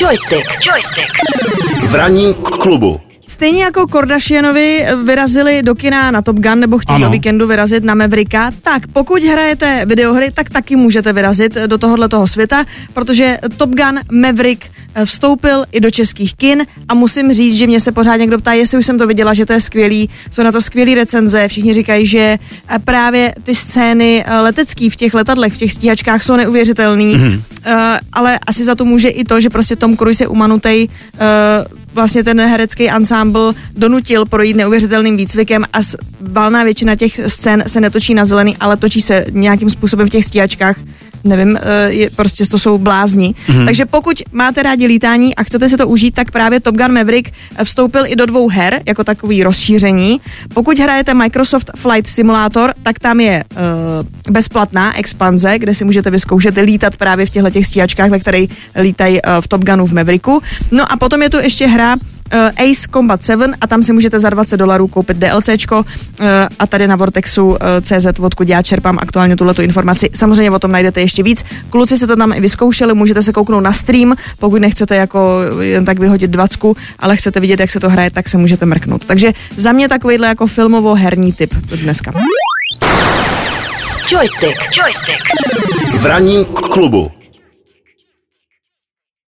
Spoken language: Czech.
Joystick. Joystick. V klubu. Stejně jako Kardashianovi vyrazili do kina na Top Gun nebo chtějí Ano. do víkendu vyrazit na Mavericka, tak pokud hrajete videohry, tak taky můžete vyrazit do tohohle toho světa, protože Top Gun Maverick vstoupil i do českých kin a musím říct, že mě se pořád někdo ptá, jestli už jsem to viděla, že to je skvělý, jsou na to skvělé recenze, všichni říkají, že eh, právě ty scény eh, letecký v těch letadlech, v těch stíhačkách jsou neuvěřitelný, mm-hmm. ale asi za to může i to, že prostě Tom Cruise je umanutej eh, vlastně ten herecký ansámbl donutil projít neuvěřitelným výcvikem a valná většina těch scén se netočí na zelený, ale točí se nějakým způsobem v těch stíhačkách. Nevím, eh, je, prostě to jsou blázni. Mm-hmm. Takže pokud máte rádi lítání a chcete si to užít, tak právě Top Gun Maverick eh, vstoupil i do dvou her jako takový rozšíření. Pokud hrajete Microsoft Flight Simulator, tak tam je uh, bezplatná expanze, kde si můžete vyzkoušet lítat právě v těchto těch stíhačkách, ve kterých lítají uh, v Top Gunu v Mavericku. No a potom je tu ještě hra uh, Ace Combat 7 a tam si můžete za 20 dolarů koupit DLCčko uh, a tady na Vortexu uh, CZ, odkud já čerpám aktuálně tuhletu informaci. Samozřejmě o tom najdete ještě víc. Kluci se to tam i vyzkoušeli, můžete se kouknout na stream, pokud nechcete jako jen tak vyhodit dvacku, ale chcete vidět, jak se to hraje, tak se můžete mrknout. Takže za mě takovýhle jako filmovo-herní typ dneska. Joystick. Joystick. V ranním klubu.